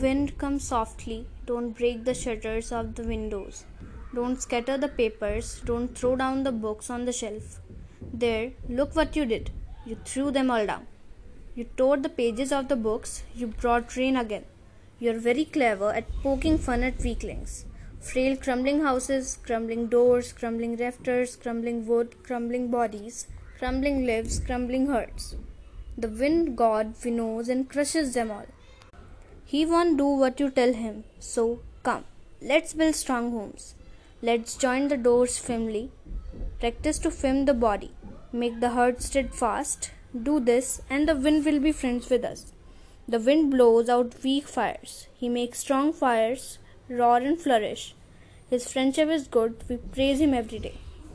Wind, come softly. Don't break the shutters of the windows. Don't scatter the papers. Don't throw down the books on the shelf. There, look what you did. You threw them all down. You tore the pages of the books. You brought rain again. You're very clever at poking fun at weaklings. Frail crumbling houses, crumbling doors, crumbling rafters, crumbling wood, crumbling bodies, crumbling lives, crumbling hearts. The wind god winnows and crushes them all. He won't do what you tell him. So come, let's build strong homes. Let's join the doors firmly. Practice to firm the body. Make the heart steadfast. Do this, and the wind will be friends with us. The wind blows out weak fires. He makes strong fires roar and flourish. His friendship is good. We praise him every day.